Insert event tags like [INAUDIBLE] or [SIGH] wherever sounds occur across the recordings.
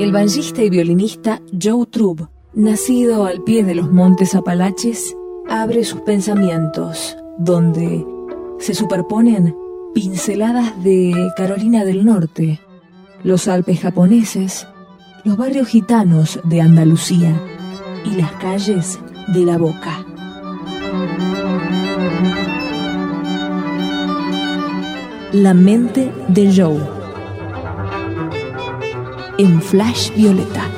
El banjista y violinista Joe Trub, nacido al pie de los montes Apalaches, abre sus pensamientos, donde se superponen pinceladas de Carolina del Norte, los Alpes japoneses, los barrios gitanos de Andalucía y las calles de la Boca. La mente de Joe. En Flash Violeta.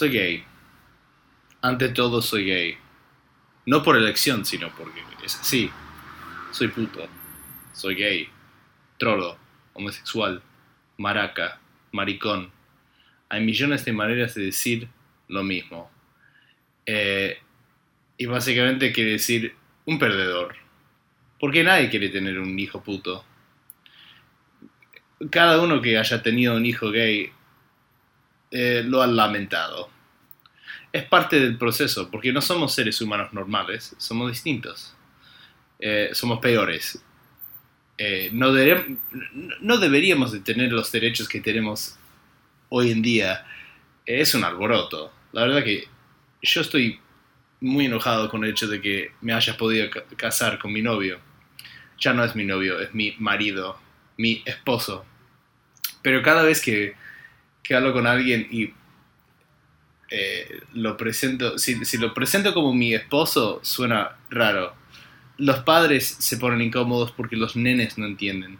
Soy gay. Ante todo soy gay. No por elección, sino porque es así. Soy puto. Soy gay. Trolo. Homosexual. Maraca. Maricón. Hay millones de maneras de decir lo mismo. Eh, y básicamente quiere decir un perdedor. Porque nadie quiere tener un hijo puto. Cada uno que haya tenido un hijo gay eh, lo han lamentado. Es parte del proceso, porque no somos seres humanos normales, somos distintos. Eh, somos peores. Eh, no, no deberíamos de tener los derechos que tenemos hoy en día. es un alboroto. La verdad que yo estoy muy enojado con el hecho de que me haya podido ca- casar con mi novio. Ya no es mi novio, es mi marido, mi esposo. Pero cada vez que, que hablo con alguien y eh, lo presento, si, si lo presento como mi esposo, suena raro. Los padres se ponen incómodos porque los nenes no entienden.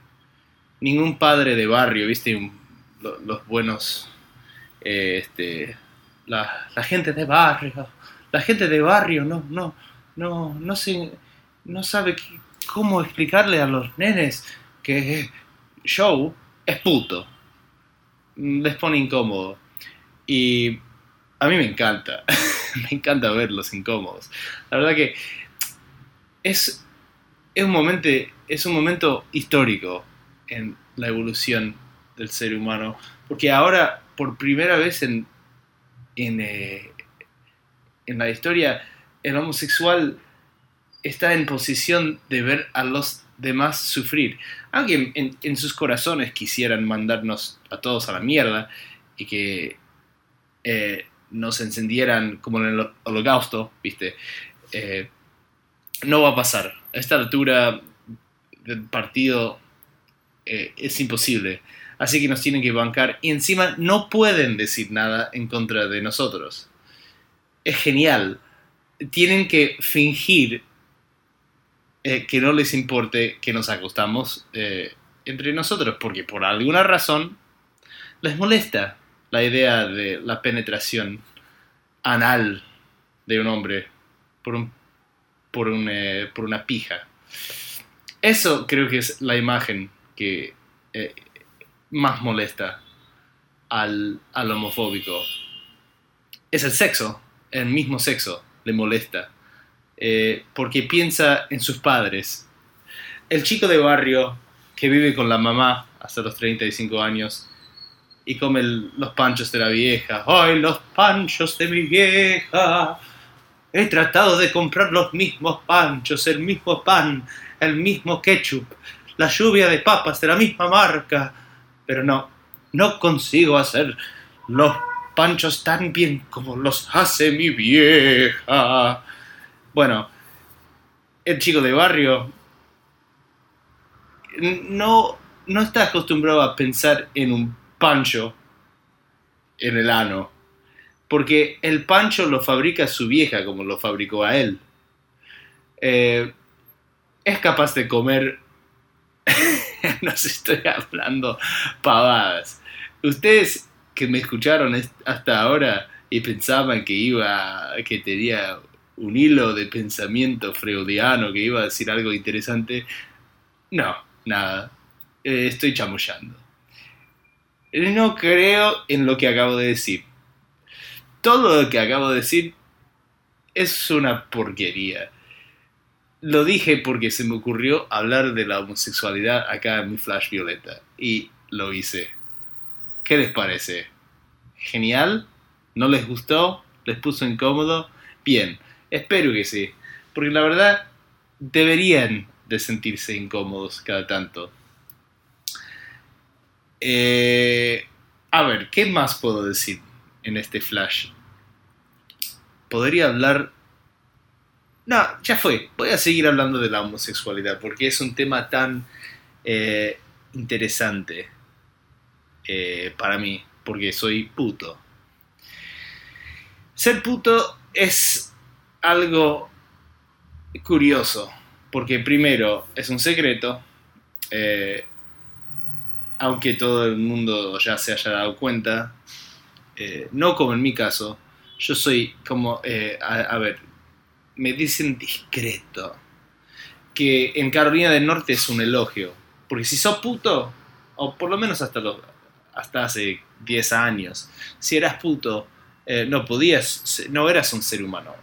Ningún padre de barrio, viste, los buenos, eh, este, la, gente de barrio, la gente de barrio no, no, no, no se, no sabe cómo explicarle a los nenes que Joe es puto. Les pone incómodo. Y a mí me encanta. [LAUGHS] me encanta verlos incómodos. La verdad que es, es, un momento, es un momento histórico en la evolución del ser humano. Porque ahora, por primera vez en, en, eh, en la historia, el homosexual está en posición de ver a los demás sufrir. Aunque en, en- en sus corazones quisieran mandarnos a todos a la mierda y que eh, nos encendieran como en el holocausto, ¿viste? Eh, no va a pasar. A esta altura del partido eh, es imposible. Así que nos tienen que bancar y encima no pueden decir nada en contra de nosotros. Es genial. Tienen que fingir eh, que no les importe que nos acostamos eh, entre nosotros, porque por alguna razón les molesta la idea de la penetración anal de un hombre por, un, por, un, eh, por una pija. Eso creo que es la imagen que más molesta al, al homofóbico. Es el sexo, el mismo sexo le molesta eh, porque piensa en sus padres. El chico de barrio que vive con la mamá hasta los 35 años y come los panchos de la vieja. ¡Ay, los panchos de mi vieja! He tratado de comprar los mismos panchos, el mismo pan, el mismo ketchup, la lluvia de papas de la misma marca, pero no, no consigo hacer los panchos tan bien como los hace mi vieja. Bueno, el chico de barrio no, no está acostumbrado a pensar en un pancho en el ano, porque el pancho lo fabrica su vieja como lo fabricó a él. Eh, es capaz de comer, [LAUGHS] no estoy hablando pavadas. Ustedes que me escucharon hasta ahora y pensaban que iba, que tenía un hilo de pensamiento freudiano, que iba a decir algo interesante, no, nada, eh, estoy chamullando. No creo en lo que acabo de decir. Todo lo que acabo de decir es una porquería. Lo dije porque se me ocurrió hablar de la homosexualidad acá en mi Flash Violeta. Y lo hice. ¿Qué les parece? ¿Genial? ¿No les gustó? ¿Les puso incómodo? Bien, espero que sí. Porque la verdad, deberían de sentirse incómodos cada tanto. Eh, a ver, ¿qué más puedo decir en este flash? Podría hablar... No, ya fue. Voy a seguir hablando de la homosexualidad porque es un tema tan eh, interesante eh, para mí, porque soy puto. Ser puto es algo curioso porque primero es un secreto, eh, aunque todo el mundo ya se haya dado cuenta, eh, no como en mi caso, yo soy como, eh, a, ver, me dicen discreto, que en Carolina del Norte es un elogio, porque si sos puto, o por lo menos hasta, hasta hace 10 años, si eras puto, no podías, no eras un ser humano,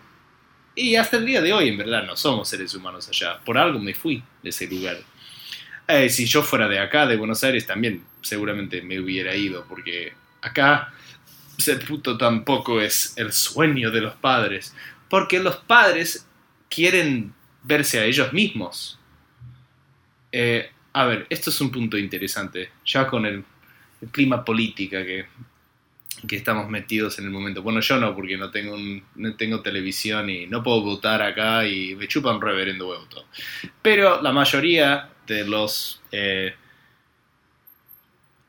y hasta el día de hoy, en verdad, no somos seres humanos allá. Por algo me fui de ese lugar. Eh, si yo fuera de acá, de Buenos Aires, también seguramente me hubiera ido, porque acá ser puto tampoco es el sueño de los padres, porque los padres quieren verse a ellos mismos. Eh, a ver, esto es un punto interesante, ya con el, el clima política que que estamos metidos en el momento. Bueno, yo no, porque no tengo, no tengo televisión y no puedo votar acá y me chupa un reverendo voto. Pero la mayoría de los eh,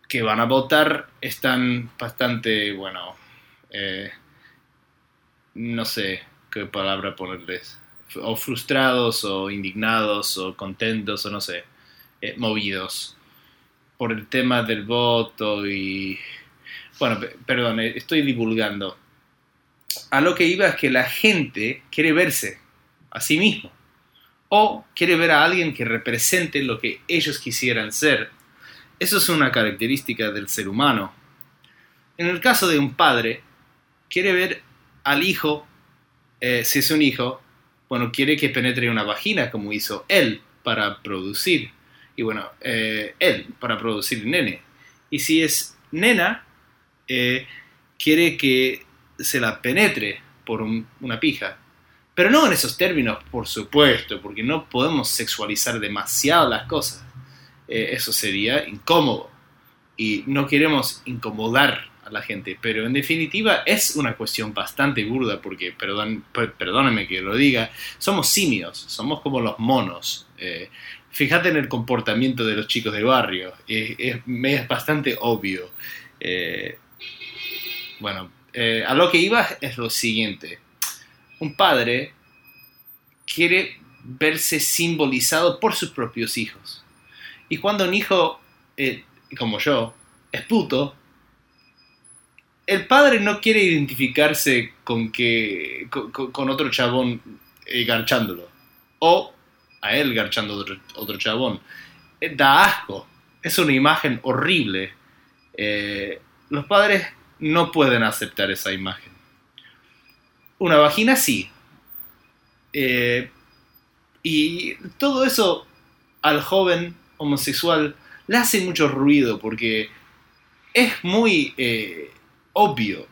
que van a votar están bastante, bueno, eh, no sé qué palabra ponerles, o frustrados o indignados o contentos o no sé, eh, movidos por el tema del voto y bueno, perdón, eh, estoy divulgando. A lo que iba es que la gente quiere verse a sí mismo o quiere ver a alguien que represente lo que ellos quisieran ser. Eso es una característica del ser humano. En el caso de un padre, quiere ver al hijo, eh, si es un hijo, bueno, quiere que penetre una vagina como hizo él para producir. Y bueno, eh, él para producir nene. Y si es nena, eh, quiere que se la penetre por una pija. Pero no en esos términos, por supuesto, porque no podemos sexualizar demasiado las cosas. Eh, eso sería incómodo. Y no queremos incomodar a la gente. Pero en definitiva es una cuestión bastante burda, porque, perdón, perdónenme que lo diga, somos simios, somos como los monos. Eh, fíjate en el comportamiento de los chicos de barrio, es, es bastante obvio. Bueno, eh, a lo que iba es lo siguiente. Un padre quiere verse simbolizado por sus propios hijos. Y cuando un hijo, eh, como yo, es puto, el padre no quiere identificarse con, que, con, otro chabón eh, garchándolo. O a él garchando otro, otro chabón. da asco. Es una imagen horrible. Los padres no pueden aceptar esa imagen. Una vagina sí. Eh, y todo eso al joven homosexual le hace mucho ruido porque es muy eh, obvio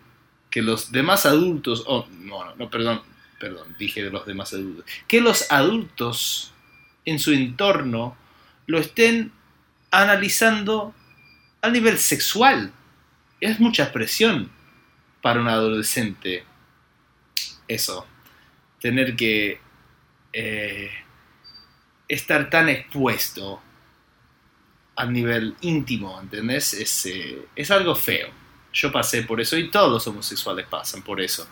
que los demás adultos, oh, no, no, perdón, perdón, dije de los demás adultos, que los adultos en su entorno lo estén analizando a nivel sexual. Es mucha presión para un adolescente eso, tener que eh, estar tan expuesto a nivel íntimo, ¿entendés? Es, eh, es algo feo. Yo pasé por eso y todos los homosexuales pasan por eso.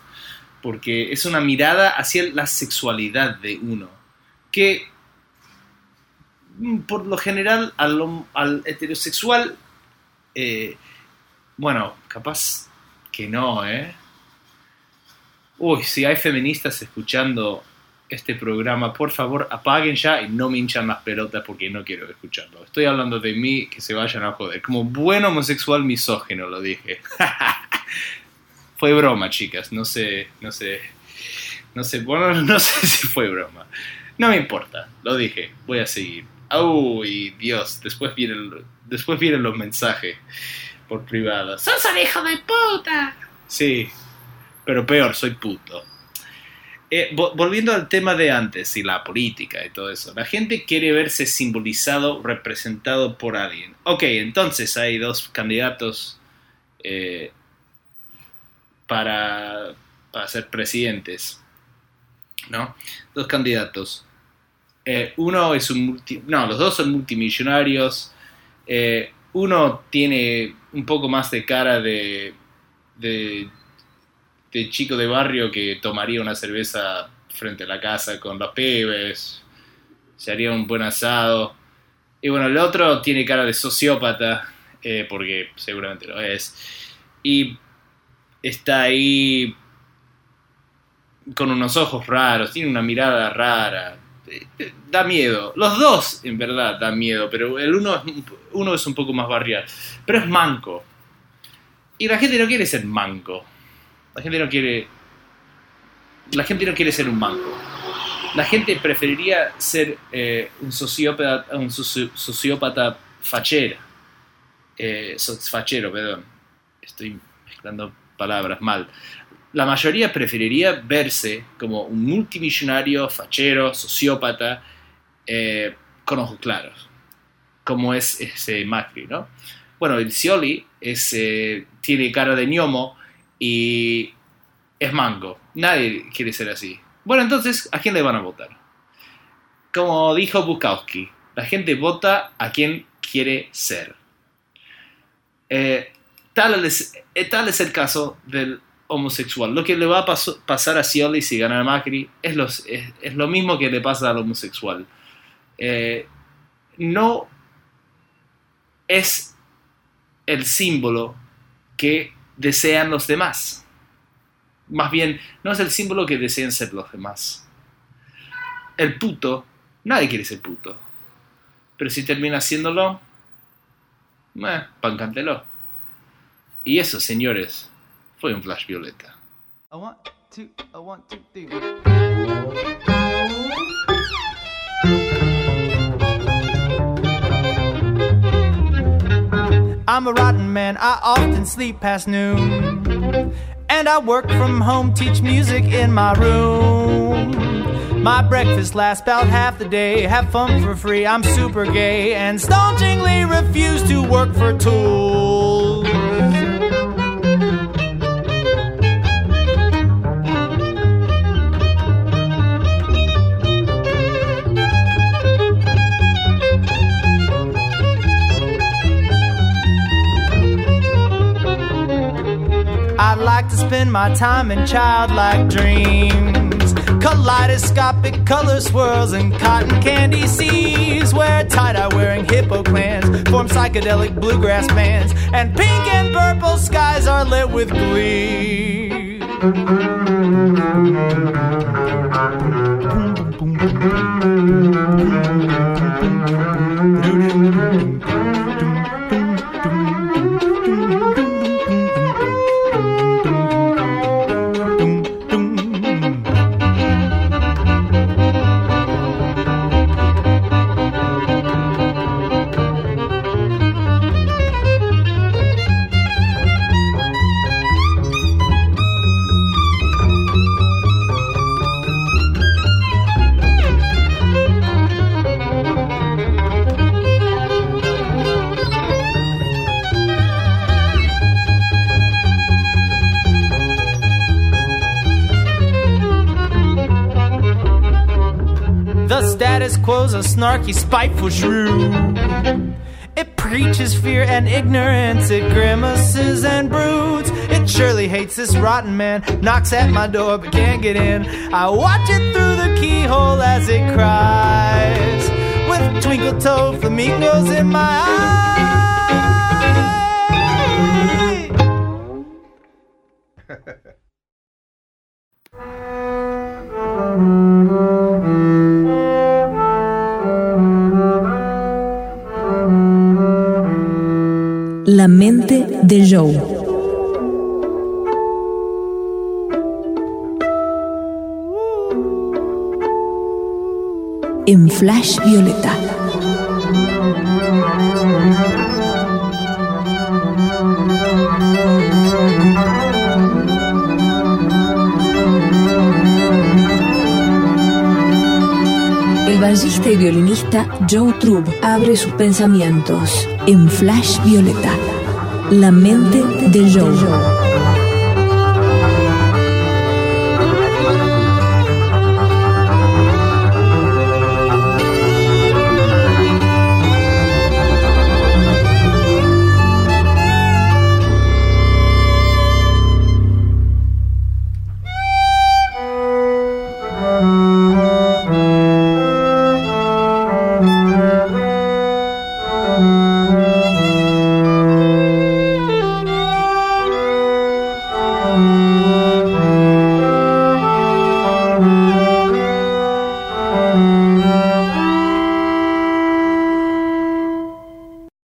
Porque es una mirada hacia la sexualidad de uno. Que mm, por lo general al, heterosexual, eh, bueno, capaz que no, ¿eh? Uy, si hay feministas escuchando este programa, por favor apaguen ya y no me hinchan las pelotas porque no quiero escucharlo. Estoy hablando de mí, que se vayan a joder. Como buen homosexual misógeno lo dije. [LAUGHS] fue broma, chicas. No sé, no sé. No sé, bueno, [LAUGHS] no sé si fue broma. No me importa, lo dije. Voy a seguir. Uy, Dios, después vienen, después vienen los mensajes por privado. ¡Sos un hijo de puta! Sí, pero peor, soy puto. Eh, volviendo al tema de antes y la política y todo eso, la gente quiere verse simbolizado, representado por alguien. Ok, entonces hay dos candidatos eh, para, para, ser presidentes, ¿no? Dos candidatos. Eh, uno es un no, los dos son multimillonarios. Uno tiene un poco más de cara de, de chico de barrio que tomaría una cerveza frente a la casa con los pibes, se haría un buen asado. Y bueno, el otro tiene cara de sociópata, eh, porque seguramente lo es. Y está ahí con unos ojos raros, tiene una mirada rara. Da miedo. Los dos, en verdad, dan miedo, pero el uno, uno es un poco más barrial. Pero es manco. Y la gente no quiere ser manco. La gente no quiere. La gente no quiere ser un banco. La gente preferiría ser eh, un sociópata, un sociópata. Eh, fachero, perdón. Estoy mezclando palabras mal. La mayoría preferiría verse como un multimillonario, fachero, sociópata, eh, con ojos claros, como es ese Macri, ¿no? Bueno, el Scioli es, tiene cara de ñomo, y es mango. Nadie quiere ser así. Bueno, entonces, ¿a quién le van a votar? Como dijo Bukowski, la gente vota a quien quiere ser. Eh, eh, tal, es, el caso del homosexual. Lo que le va a pasar a Scioli si gana Macri es, los, es, lo mismo que le pasa al homosexual. Eh, no es el símbolo que desean los demás. Más bien, no es el símbolo que desean ser los demás. El puto, nadie quiere ser puto. Pero si termina haciéndolo, eh, pancántelo. Y eso, señores, fue un flash violeta. I'm a rotten man, I often sleep past noon. And I work from home, teach music in my room. My breakfast lasts about half the day, have fun for free, I'm super gay, and staunchingly refuse to work for tools. My time in childlike dreams. Kaleidoscopic color swirls and cotton candy seas. Where tie dye wearing hippo clans form psychedelic bluegrass bands. And pink and purple skies are lit with glee. A snarky, spiteful shrew. It preaches fear and ignorance, it grimaces and broods. It surely hates this rotten man, knocks at my door but can't get in. I watch it through the keyhole as it cries, with twinkle toed flamingos in my La mente de Joe. En Flash Violeta. El bajista y violinista Joe Trub abre sus pensamientos en Flash Violeta, la mente de Joe.